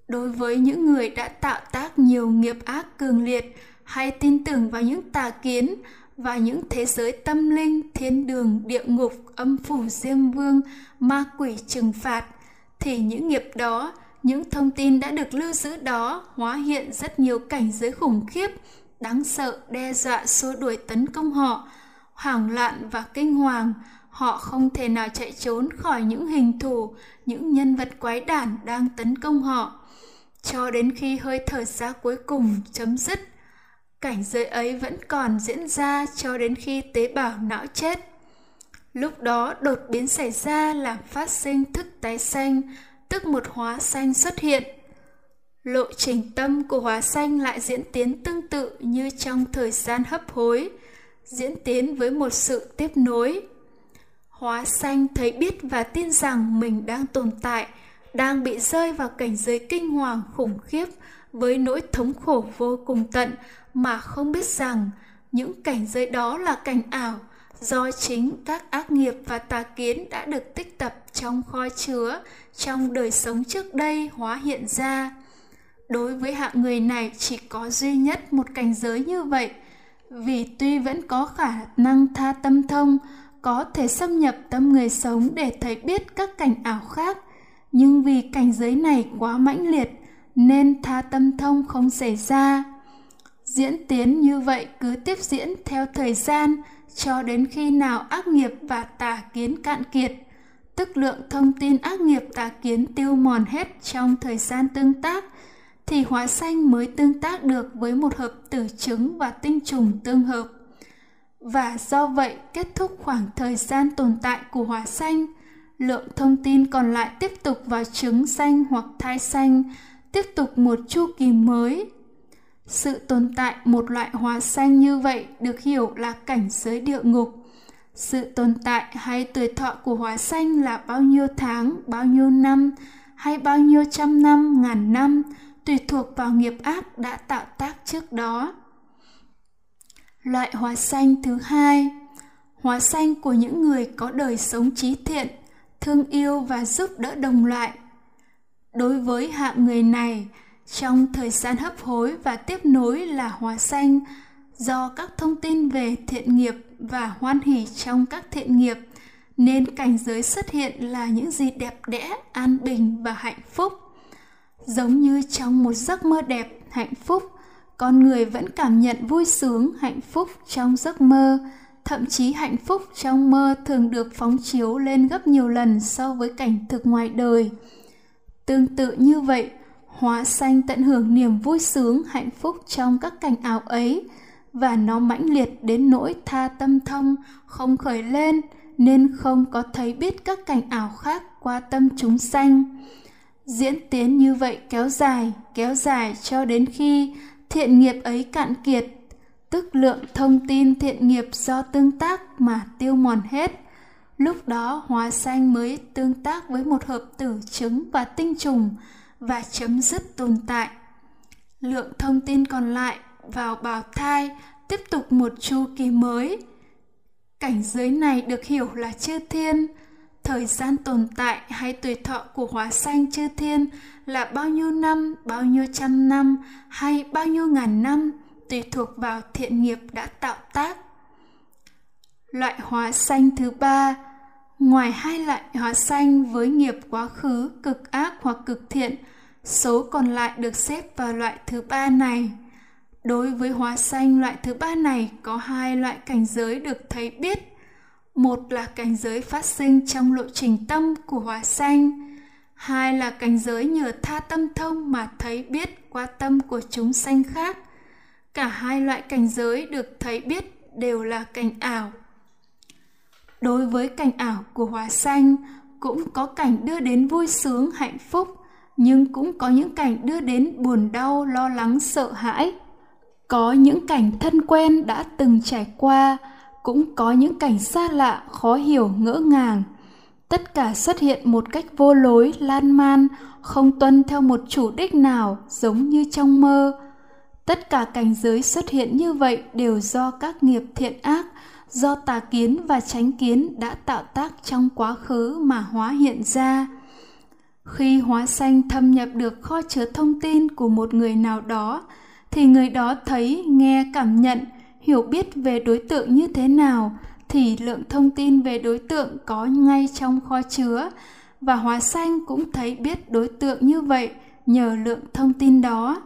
Đối với những người đã tạo tác nhiều nghiệp ác cường liệt hay tin tưởng vào những tà kiến và những thế giới tâm linh, thiên đường, địa ngục, âm phủ diêm vương, ma quỷ trừng phạt, thì những nghiệp đó, những thông tin đã được lưu giữ đó hóa hiện rất nhiều cảnh giới khủng khiếp, đáng sợ, đe dọa xua đuổi tấn công họ, hoảng loạn và kinh hoàng, họ không thể nào chạy trốn khỏi những hình thù, những nhân vật quái đản đang tấn công họ. Cho đến khi hơi thở ra cuối cùng chấm dứt, cảnh giới ấy vẫn còn diễn ra cho đến khi tế bào não chết. Lúc đó đột biến xảy ra làm phát sinh thức tái xanh, tức một hóa xanh xuất hiện. Lộ trình tâm của hóa xanh lại diễn tiến tương tự như trong thời gian hấp hối, diễn tiến với một sự tiếp nối. Hóa xanh thấy biết và tin rằng mình đang tồn tại, đang bị rơi vào cảnh giới kinh hoàng khủng khiếp với nỗi thống khổ vô cùng tận mà không biết rằng những cảnh giới đó là cảnh ảo do chính các ác nghiệp và tà kiến đã được tích tập trong kho chứa trong đời sống trước đây hóa hiện ra. Đối với hạng người này chỉ có duy nhất một cảnh giới như vậy vì tuy vẫn có khả năng tha tâm thông có thể xâm nhập tâm người sống để thấy biết các cảnh ảo khác. Nhưng vì cảnh giới này quá mãnh liệt, nên tha tâm thông không xảy ra. Diễn tiến như vậy cứ tiếp diễn theo thời gian, cho đến khi nào ác nghiệp và tà kiến cạn kiệt. Tức lượng thông tin ác nghiệp tà kiến tiêu mòn hết trong thời gian tương tác, thì hóa xanh mới tương tác được với một hợp tử chứng và tinh trùng tương hợp và do vậy, kết thúc khoảng thời gian tồn tại của hóa xanh, lượng thông tin còn lại tiếp tục vào trứng xanh hoặc thai xanh, tiếp tục một chu kỳ mới. Sự tồn tại một loại hóa xanh như vậy được hiểu là cảnh giới địa ngục. Sự tồn tại hay tuổi thọ của hóa xanh là bao nhiêu tháng, bao nhiêu năm, hay bao nhiêu trăm năm, ngàn năm tùy thuộc vào nghiệp ác đã tạo tác trước đó loại hóa xanh thứ hai. Hóa xanh của những người có đời sống trí thiện, thương yêu và giúp đỡ đồng loại. Đối với hạng người này, trong thời gian hấp hối và tiếp nối là hóa xanh do các thông tin về thiện nghiệp và hoan hỷ trong các thiện nghiệp, nên cảnh giới xuất hiện là những gì đẹp đẽ, an bình và hạnh phúc. Giống như trong một giấc mơ đẹp, hạnh phúc con người vẫn cảm nhận vui sướng, hạnh phúc trong giấc mơ. Thậm chí hạnh phúc trong mơ thường được phóng chiếu lên gấp nhiều lần so với cảnh thực ngoài đời. Tương tự như vậy, hóa xanh tận hưởng niềm vui sướng, hạnh phúc trong các cảnh ảo ấy và nó mãnh liệt đến nỗi tha tâm thông không khởi lên nên không có thấy biết các cảnh ảo khác qua tâm chúng sanh. Diễn tiến như vậy kéo dài kéo dài cho đến khi thiện nghiệp ấy cạn kiệt, tức lượng thông tin thiện nghiệp do tương tác mà tiêu mòn hết. Lúc đó hóa xanh mới tương tác với một hợp tử trứng và tinh trùng và chấm dứt tồn tại. Lượng thông tin còn lại vào bào thai tiếp tục một chu kỳ mới. Cảnh giới này được hiểu là chư thiên thời gian tồn tại hay tuổi thọ của hóa sanh chư thiên là bao nhiêu năm, bao nhiêu trăm năm hay bao nhiêu ngàn năm tùy thuộc vào thiện nghiệp đã tạo tác. Loại hóa sanh thứ ba, ngoài hai loại hóa sanh với nghiệp quá khứ, cực ác hoặc cực thiện, số còn lại được xếp vào loại thứ ba này. Đối với hóa sanh loại thứ ba này có hai loại cảnh giới được thấy biết một là cảnh giới phát sinh trong lộ trình tâm của hóa sanh, hai là cảnh giới nhờ tha tâm thông mà thấy biết qua tâm của chúng sanh khác. Cả hai loại cảnh giới được thấy biết đều là cảnh ảo. Đối với cảnh ảo của hóa sanh cũng có cảnh đưa đến vui sướng hạnh phúc nhưng cũng có những cảnh đưa đến buồn đau lo lắng sợ hãi. Có những cảnh thân quen đã từng trải qua cũng có những cảnh xa lạ, khó hiểu, ngỡ ngàng. Tất cả xuất hiện một cách vô lối, lan man, không tuân theo một chủ đích nào, giống như trong mơ. Tất cả cảnh giới xuất hiện như vậy đều do các nghiệp thiện ác, do tà kiến và chánh kiến đã tạo tác trong quá khứ mà hóa hiện ra. Khi hóa sanh thâm nhập được kho chứa thông tin của một người nào đó, thì người đó thấy, nghe, cảm nhận hiểu biết về đối tượng như thế nào, thì lượng thông tin về đối tượng có ngay trong kho chứa. Và hóa xanh cũng thấy biết đối tượng như vậy nhờ lượng thông tin đó.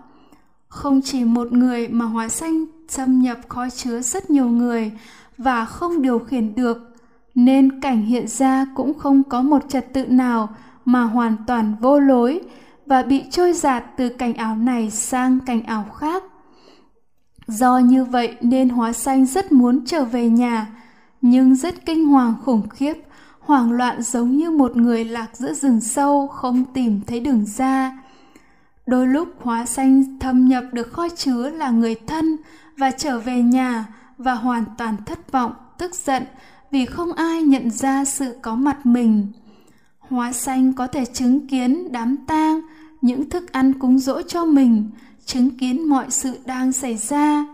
Không chỉ một người mà hóa xanh xâm nhập kho chứa rất nhiều người và không điều khiển được, nên cảnh hiện ra cũng không có một trật tự nào mà hoàn toàn vô lối và bị trôi giạt từ cảnh ảo này sang cảnh ảo khác do như vậy nên hóa xanh rất muốn trở về nhà, nhưng rất kinh hoàng khủng khiếp, hoảng loạn giống như một người lạc giữa rừng sâu, không tìm thấy đường ra. Đôi lúc hóa xanh thâm nhập được kho chứa là người thân và trở về nhà và hoàn toàn thất vọng, tức giận vì không ai nhận ra sự có mặt mình. Hóa xanh có thể chứng kiến đám tang, những thức ăn cúng dỗ cho mình chứng kiến mọi sự đang xảy ra.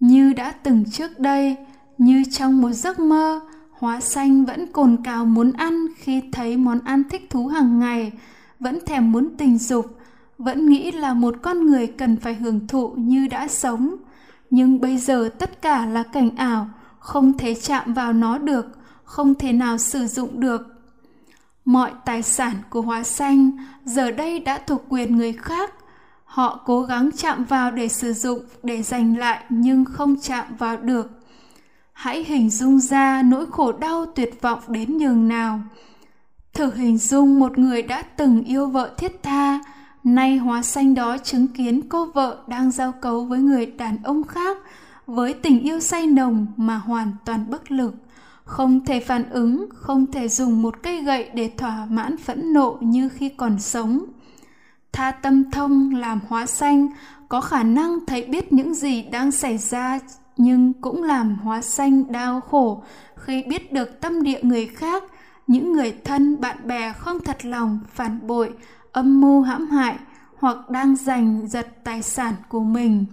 Như đã từng trước đây, như trong một giấc mơ, hóa xanh vẫn cồn cào muốn ăn khi thấy món ăn thích thú hàng ngày, vẫn thèm muốn tình dục, vẫn nghĩ là một con người cần phải hưởng thụ như đã sống. Nhưng bây giờ tất cả là cảnh ảo, không thể chạm vào nó được, không thể nào sử dụng được. Mọi tài sản của hóa xanh giờ đây đã thuộc quyền người khác họ cố gắng chạm vào để sử dụng, để giành lại, nhưng không chạm vào được. Hãy hình dung ra nỗi khổ đau tuyệt vọng đến nhường nào. Thử hình dung một người đã từng yêu vợ thiết tha, nay hóa xanh đó chứng kiến cô vợ đang giao cấu với người đàn ông khác, với tình yêu say nồng mà hoàn toàn bất lực. Không thể phản ứng, không thể dùng một cây gậy để thỏa mãn phẫn nộ như khi còn sống tha tâm thông, làm hóa xanh có khả năng thấy biết những gì đang xảy ra, nhưng cũng làm hóa xanh đau khổ. Khi biết được tâm địa người khác, những người thân, bạn bè không thật lòng, phản bội, âm mưu hãm hại, hoặc đang giành giật tài sản của mình.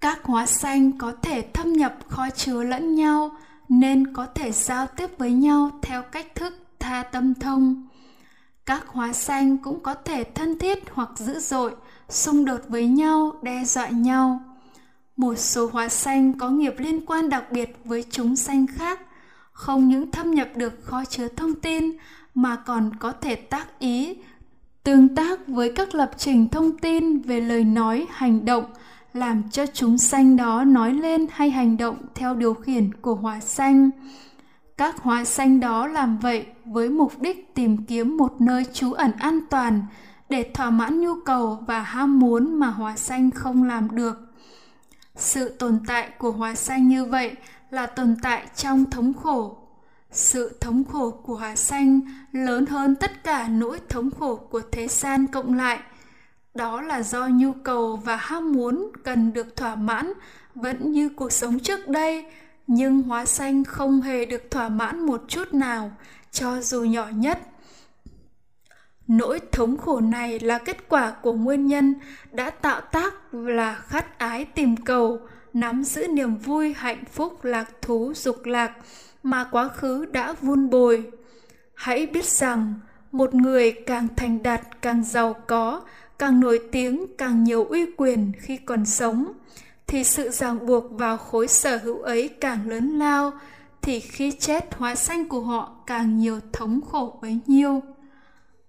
Các hóa xanh có thể thâm nhập kho chứa lẫn nhau, nên có thể giao tiếp với nhau theo cách thức tha tâm thông các hóa xanh cũng có thể thân thiết hoặc dữ dội, xung đột với nhau, đe dọa nhau. Một số hóa xanh có nghiệp liên quan đặc biệt với chúng sanh khác, không những thâm nhập được kho chứa thông tin, mà còn có thể tác ý, tương tác với các lập trình thông tin về lời nói, hành động, làm cho chúng sanh đó nói lên hay hành động theo điều khiển của hóa xanh. Các hóa xanh đó làm vậy với mục đích tìm kiếm một nơi trú ẩn an toàn để thỏa mãn nhu cầu và ham muốn mà hóa xanh không làm được. Sự tồn tại của hóa xanh như vậy là tồn tại trong thống khổ. Sự thống khổ của hóa xanh lớn hơn tất cả nỗi thống khổ của thế gian cộng lại. Đó là do nhu cầu và ham muốn cần được thỏa mãn vẫn như cuộc sống trước đây, nhưng hóa xanh không hề được thỏa mãn một chút nào cho dù nhỏ nhất. Nỗi thống khổ này là kết quả của nguyên nhân đã tạo tác là khát ái tìm cầu, nắm giữ niềm vui, hạnh phúc, lạc thú, dục lạc mà quá khứ đã vun bồi. Hãy biết rằng một người càng thành đạt, càng giàu có, càng nổi tiếng, càng nhiều uy quyền khi còn sống, thì sự ràng buộc vào khối sở hữu ấy càng lớn lao thì khi chết, hóa sanh của họ càng nhiều thống khổ bấy nhiêu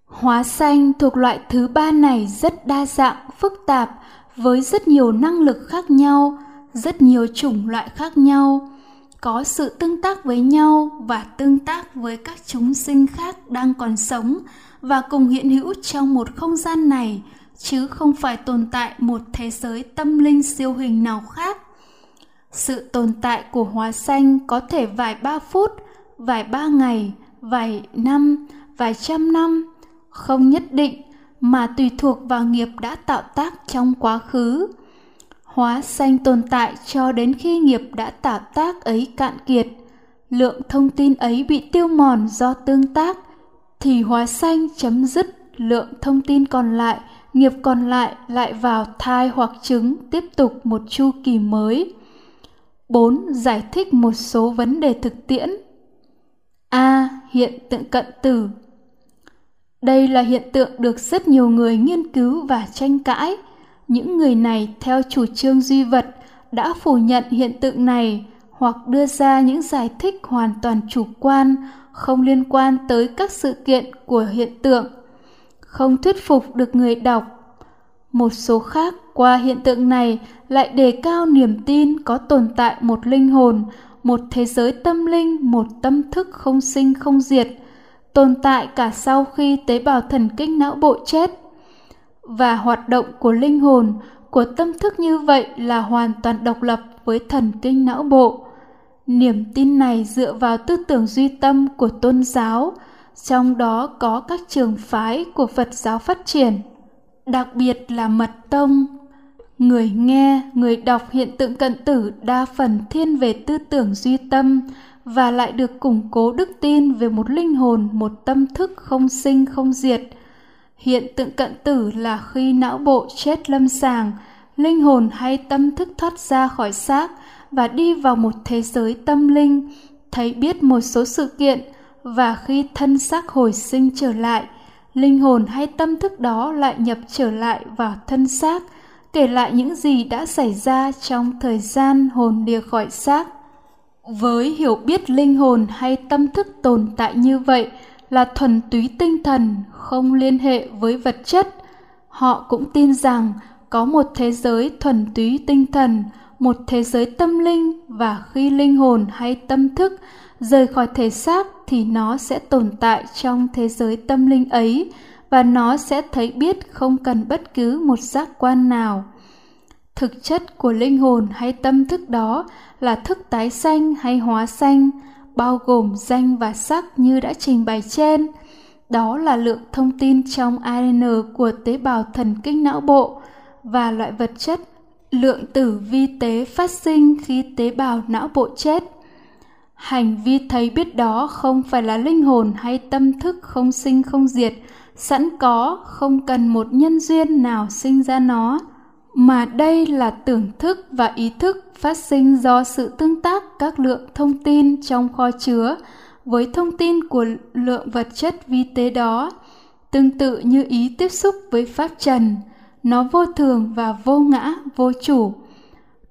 hóa sanh thuộc loại thứ ba này rất đa dạng, phức tạp, với rất nhiều năng lực khác nhau, rất nhiều chủng loại khác nhau, có sự tương tác với nhau và tương tác với các chúng sinh khác đang còn sống và cùng hiện hữu trong một không gian này, chứ không phải tồn tại một thế giới tâm linh siêu hình nào khác. Sự tồn tại của hóa xanh có thể vài ba phút, vài ba ngày, vài năm, vài trăm năm, không nhất định mà tùy thuộc vào nghiệp đã tạo tác trong quá khứ. Hóa xanh tồn tại cho đến khi nghiệp đã tạo tác ấy cạn kiệt, lượng thông tin ấy bị tiêu mòn do tương tác, thì hóa xanh chấm dứt lượng thông tin còn lại, nghiệp còn lại lại vào thai hoặc trứng tiếp tục một chu kỳ mới. 4. Giải thích một số vấn đề thực tiễn. A. Hiện tượng cận tử đây là hiện tượng được rất nhiều người nghiên cứu và tranh cãi. Những người này theo chủ trương duy vật đã phủ nhận hiện tượng này hoặc đưa ra những giải thích hoàn toàn chủ quan, không liên quan tới các sự kiện của hiện tượng, không thuyết phục được người đọc. Một số khác qua hiện tượng này lại đề cao niềm tin có tồn tại một linh hồn, một thế giới tâm linh, một tâm thức không sinh không diệt – tồn tại cả sau khi tế bào thần kinh não bộ chết. Và hoạt động của linh hồn của tâm thức như vậy là hoàn toàn độc lập với thần kinh não bộ. Niềm tin này dựa vào tư tưởng duy tâm của tôn giáo trong đó có các trường phái của phật giáo phát triển đặc biệt là mật tông người nghe người đọc hiện tượng cận tử đa phần thiên về tư tưởng duy tâm và lại được củng cố đức tin về một linh hồn, một tâm thức không sinh không diệt. Hiện tượng cận tử là khi não bộ chết lâm sàng, linh hồn hay tâm thức thoát ra khỏi xác và đi vào một thế giới tâm linh, thấy biết một số sự kiện và khi thân xác hồi sinh trở lại, linh hồn hay tâm thức đó lại nhập trở lại vào thân xác, kể lại những gì đã xảy ra trong thời gian hồn lìa khỏi xác. Với hiểu biết linh hồn hay tâm thức tồn tại như vậy là thuần túy tinh thần không liên hệ với vật chất. Họ cũng tin rằng có một thế giới thuần túy tinh thần một thế giới tâm linh và khi linh hồn hay tâm thức rời khỏi thể xác thì nó sẽ tồn tại trong thế giới tâm linh ấy, và nó sẽ thấy biết không cần bất cứ một giác quan nào thực chất của linh hồn hay tâm thức đó là thức tái sanh hay hóa sanh, bao gồm danh và sắc như đã trình bày trên đó là lượng thông tin trong ARN của tế bào thần kinh não bộ và loại vật chất, lượng tử vi tế phát sinh khi tế bào não bộ chết. Hành vi thấy biết đó không phải là linh hồn hay tâm thức không sinh không diệt, sẵn có, không cần một nhân duyên nào sinh ra nó mà đây là tưởng thức và ý thức phát sinh do sự tương tác các lượng thông tin trong kho chứa với thông tin của lượng vật chất vi tế đó tương tự như ý tiếp xúc với pháp trần. Nó vô thường và vô ngã vô chủ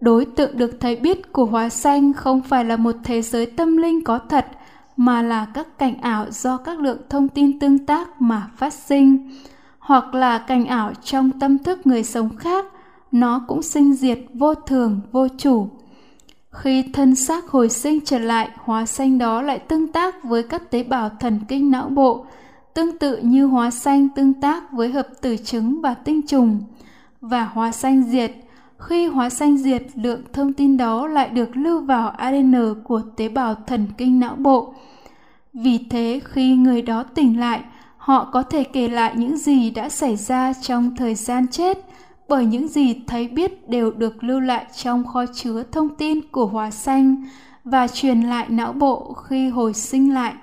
đối tượng được thấy biết của hóa xanh không phải là một thế giới tâm linh có thật, mà là các cảnh ảo do các lượng thông tin tương tác mà phát sinh, hoặc là cảnh ảo trong tâm thức người sống khác. Nó cũng sinh diệt vô thường, vô chủ. Khi thân xác hồi sinh trở lại hóa xanh đó lại tương tác với các tế bào thần kinh não bộ, tương tự như hóa xanh tương tác với hợp tử trứng và tinh trùng. Và hóa xanh diệt khi hóa xanh diệt, lượng thông tin đó lại được lưu vào adn của tế bào thần kinh não bộ vì thế, khi người đó tỉnh lại, họ có thể kể lại những gì đã xảy ra trong thời gian chết, bởi những gì thấy biết đều được lưu lại trong kho chứa thông tin của hóa xanh và truyền lại não bộ khi hồi sinh lại.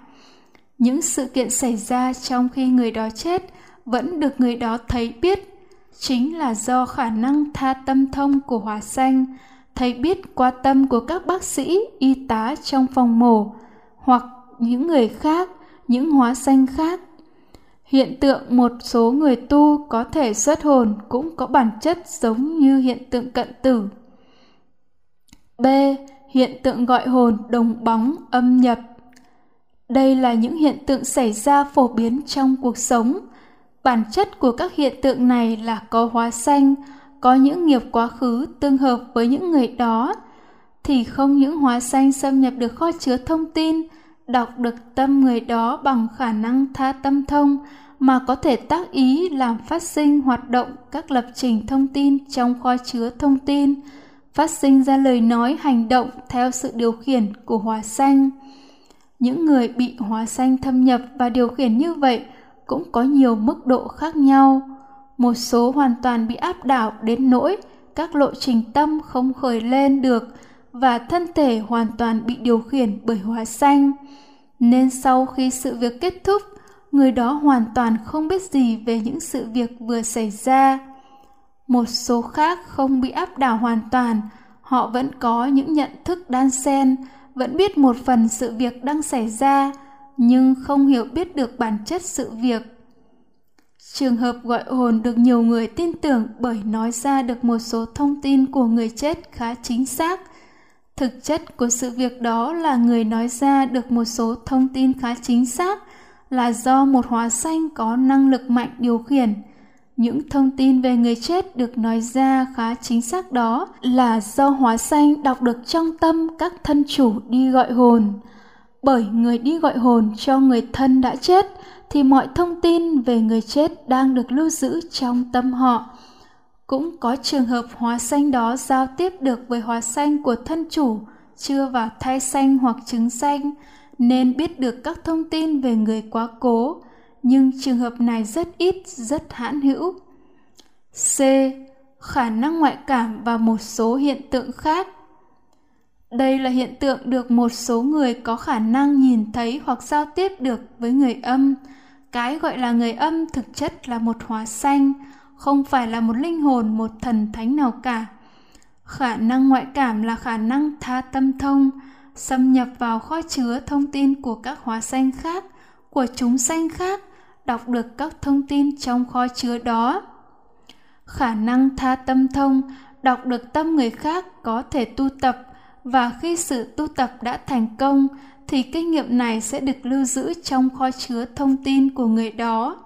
Những sự kiện xảy ra trong khi người đó chết vẫn được người đó thấy biết chính là do khả năng tha tâm thông của hóa xanh thấy biết qua tâm của các bác sĩ, y tá trong phòng mổ, hoặc những người khác, những hóa xanh khác Hiện tượng một số người tu có thể xuất hồn cũng có bản chất giống như hiện tượng cận tử. B. Hiện tượng gọi hồn đồng bóng, âm nhập. Đây là những hiện tượng xảy ra phổ biến trong cuộc sống. Bản chất của các hiện tượng này là có hóa xanh, có những nghiệp quá khứ tương hợp với những người đó, thì không những hóa xanh xâm nhập được kho chứa thông tin, đọc được tâm người đó bằng khả năng tha tâm thông, mà có thể tác ý làm phát sinh hoạt động các lập trình thông tin trong kho chứa thông tin, phát sinh ra lời nói hành động theo sự điều khiển của hóa xanh. Những người bị hóa xanh thâm nhập và điều khiển như vậy cũng có nhiều mức độ khác nhau. Một số hoàn toàn bị áp đảo đến nỗi các lộ trình tâm không khởi lên được và thân thể hoàn toàn bị điều khiển bởi hóa xanh. Nên sau khi sự việc kết thúc, người đó hoàn toàn không biết gì về những sự việc vừa xảy ra. Một số khác không bị áp đảo hoàn toàn, họ vẫn có những nhận thức đan xen, vẫn biết một phần sự việc đang xảy ra, nhưng không hiểu biết được bản chất sự việc. Trường hợp gọi hồn được nhiều người tin tưởng bởi nói ra được một số thông tin của người chết khá chính xác. Thực chất của sự việc đó là người nói ra được một số thông tin khá chính xác là do một hóa xanh có năng lực mạnh điều khiển. Những thông tin về người chết được nói ra khá chính xác đó là do hóa xanh đọc được trong tâm các thân chủ đi gọi hồn. Bởi người đi gọi hồn cho người thân đã chết thì mọi thông tin về người chết đang được lưu giữ trong tâm họ. Cũng có trường hợp hóa xanh đó giao tiếp được với hóa xanh của thân chủ chưa vào thai xanh hoặc trứng xanh nên biết được các thông tin về người quá cố, nhưng trường hợp này rất ít, rất hãn hữu. C. Khả năng ngoại cảm và một số hiện tượng khác. Đây là hiện tượng được một số người có khả năng nhìn thấy hoặc giao tiếp được với người âm. Cái gọi là người âm thực chất là một hóa xanh, không phải là một linh hồn, một thần thánh nào cả. Khả năng ngoại cảm là khả năng tha tâm thông, xâm nhập vào kho chứa thông tin của các hóa xanh khác, của chúng sanh khác, đọc được các thông tin trong kho chứa đó. Khả năng tha tâm thông, đọc được tâm người khác có thể tu tập và khi sự tu tập đã thành công thì kinh nghiệm này sẽ được lưu giữ trong kho chứa thông tin của người đó.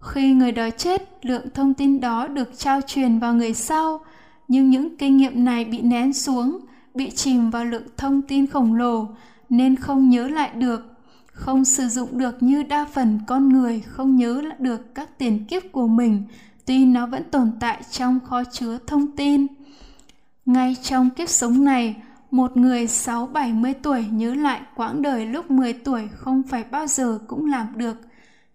Khi người đó chết, lượng thông tin đó được trao truyền vào người sau, nhưng những kinh nghiệm này bị nén xuống bị chìm vào lượng thông tin khổng lồ nên không nhớ lại được không sử dụng được như đa phần con người không nhớ lại được các tiền kiếp của mình tuy nó vẫn tồn tại trong kho chứa thông tin ngay trong kiếp sống này một người sáu bảy mươi tuổi nhớ lại quãng đời lúc 10 tuổi không phải bao giờ cũng làm được,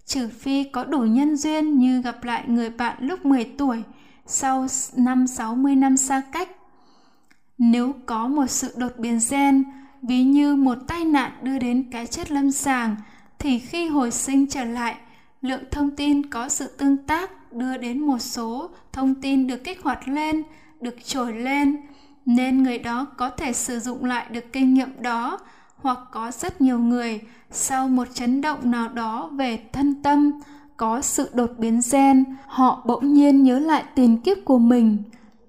trừ phi có đủ nhân duyên như gặp lại người bạn lúc 10 tuổi sau năm 60 năm xa cách. Nếu có một sự đột biến gen, ví như một tai nạn đưa đến cái chết lâm sàng, thì khi hồi sinh trở lại, lượng thông tin có sự tương tác đưa đến một số thông tin được kích hoạt lên, được trồi lên, nên người đó có thể sử dụng lại được kinh nghiệm đó hoặc có rất nhiều người sau một chấn động nào đó về thân tâm có sự đột biến gen họ bỗng nhiên nhớ lại tiền kiếp của mình.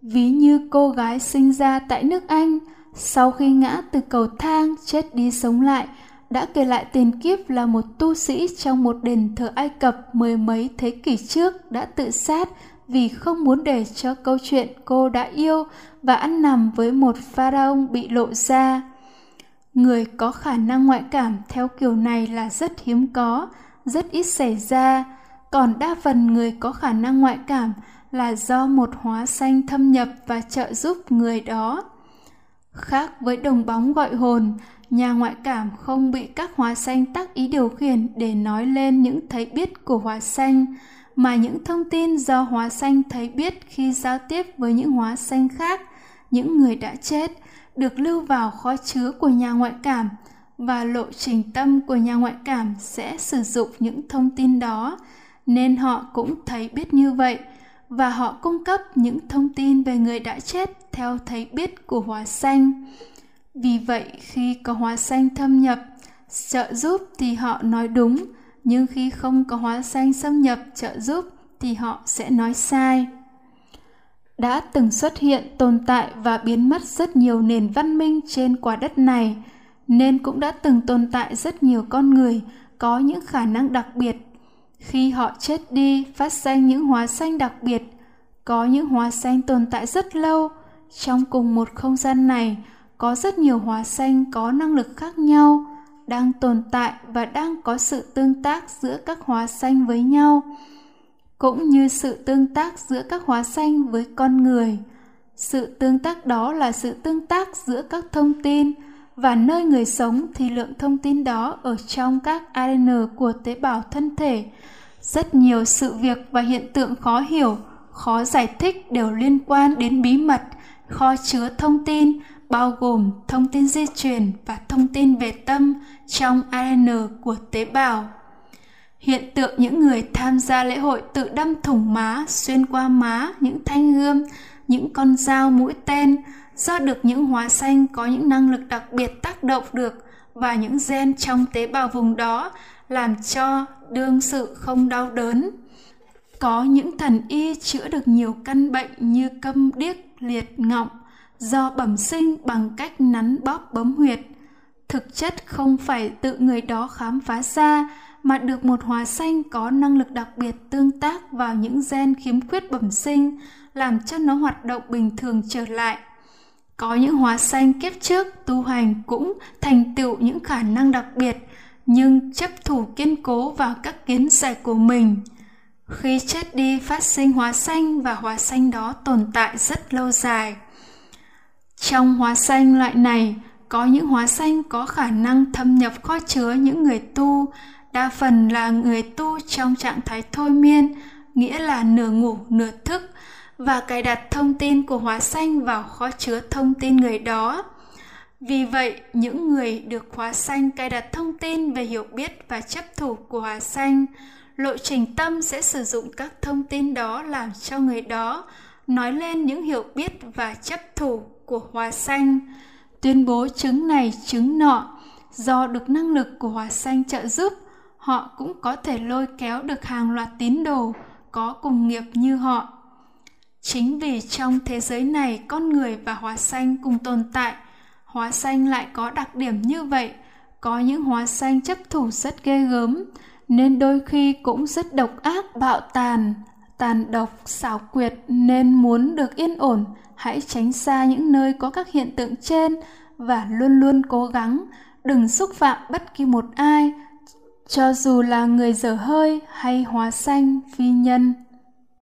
Ví như cô gái sinh ra tại nước Anh, sau khi ngã từ cầu thang chết đi sống lại, đã kể lại tiền kiếp là một tu sĩ trong một đền thờ Ai Cập mười mấy thế kỷ trước đã tự sát vì không muốn để cho câu chuyện cô đã yêu và ăn nằm với một pharaoh bị lộ ra. Người có khả năng ngoại cảm theo kiểu này là rất hiếm có, rất ít xảy ra, còn đa phần người có khả năng ngoại cảm là do một hóa xanh thâm nhập và trợ giúp người đó. Khác với đồng bóng gọi hồn, nhà ngoại cảm không bị các hóa xanh tác ý điều khiển để nói lên những thấy biết của hóa xanh, mà những thông tin do hóa xanh thấy biết khi giao tiếp với những hóa xanh khác, những người đã chết, được lưu vào kho chứa của nhà ngoại cảm và lộ trình tâm của nhà ngoại cảm sẽ sử dụng những thông tin đó, nên họ cũng thấy biết như vậy – và họ cung cấp những thông tin về người đã chết theo thấy biết của hóa xanh. Vì vậy, khi có hóa xanh thâm nhập, trợ giúp thì họ nói đúng, nhưng khi không có hóa xanh xâm nhập trợ giúp thì họ sẽ nói sai. Đã từng xuất hiện, tồn tại và biến mất rất nhiều nền văn minh trên quả đất này, nên cũng đã từng tồn tại rất nhiều con người có những khả năng đặc biệt khi họ chết đi, phát sinh những hóa xanh đặc biệt, có những hóa xanh tồn tại rất lâu. Trong cùng một không gian này, có rất nhiều hóa xanh có năng lực khác nhau, đang tồn tại và đang có sự tương tác giữa các hóa xanh với nhau cũng như sự tương tác giữa các hóa xanh với con người sự tương tác đó là sự tương tác giữa các thông tin và nơi người sống thì lượng thông tin đó ở trong các ADN của tế bào thân thể. Rất nhiều sự việc và hiện tượng khó hiểu, khó giải thích đều liên quan đến bí mật, kho chứa thông tin bao gồm thông tin di truyền và thông tin về tâm trong ADN của tế bào. Hiện tượng những người tham gia lễ hội tự đâm thủng má, xuyên qua má, những thanh gươm, những con dao mũi tên do được những hóa xanh có những năng lực đặc biệt tác động được và những gen trong tế bào vùng đó làm cho đương sự không đau đớn. Có những thần y chữa được nhiều căn bệnh như câm điếc, liệt ngọng do bẩm sinh bằng cách nắn bóp bấm huyệt. Thực chất không phải tự người đó khám phá ra, mà được một hóa xanh có năng lực đặc biệt tương tác vào những gen khiếm khuyết bẩm sinh, làm cho nó hoạt động bình thường trở lại. Có những hóa xanh kiếp trước tu hành cũng thành tựu những khả năng đặc biệt, nhưng chấp thủ kiên cố vào các kiến giải của mình. Khi chết đi phát sinh hóa xanh và hóa xanh đó tồn tại rất lâu dài. Trong hóa xanh loại này, có những hóa xanh có khả năng thâm nhập kho chứa những người tu, đa phần là người tu trong trạng thái thôi miên, nghĩa là nửa ngủ nửa thức, và cài đặt thông tin của hóa xanh vào kho chứa thông tin người đó. Vì vậy, những người được hóa xanh cài đặt thông tin về hiểu biết và chấp thủ của hóa xanh, lộ trình tâm sẽ sử dụng các thông tin đó làm cho người đó nói lên những hiểu biết và chấp thủ của hòa xanh, tuyên bố chứng này chứng nọ, do được năng lực của hòa xanh trợ giúp, họ cũng có thể lôi kéo được hàng loạt tín đồ có cùng nghiệp như họ. Chính vì trong thế giới này con người và hóa xanh cùng tồn tại hóa xanh lại có đặc điểm như vậy. Có những hóa xanh chấp thủ rất ghê gớm nên đôi khi cũng rất độc ác bạo tàn tàn độc, xảo quyệt nên muốn được yên ổn. Hãy tránh xa những nơi có các hiện tượng trên và luôn luôn cố gắng. Đừng xúc phạm bất kỳ một ai, cho dù là người dở hơi hay hóa xanh phi nhân.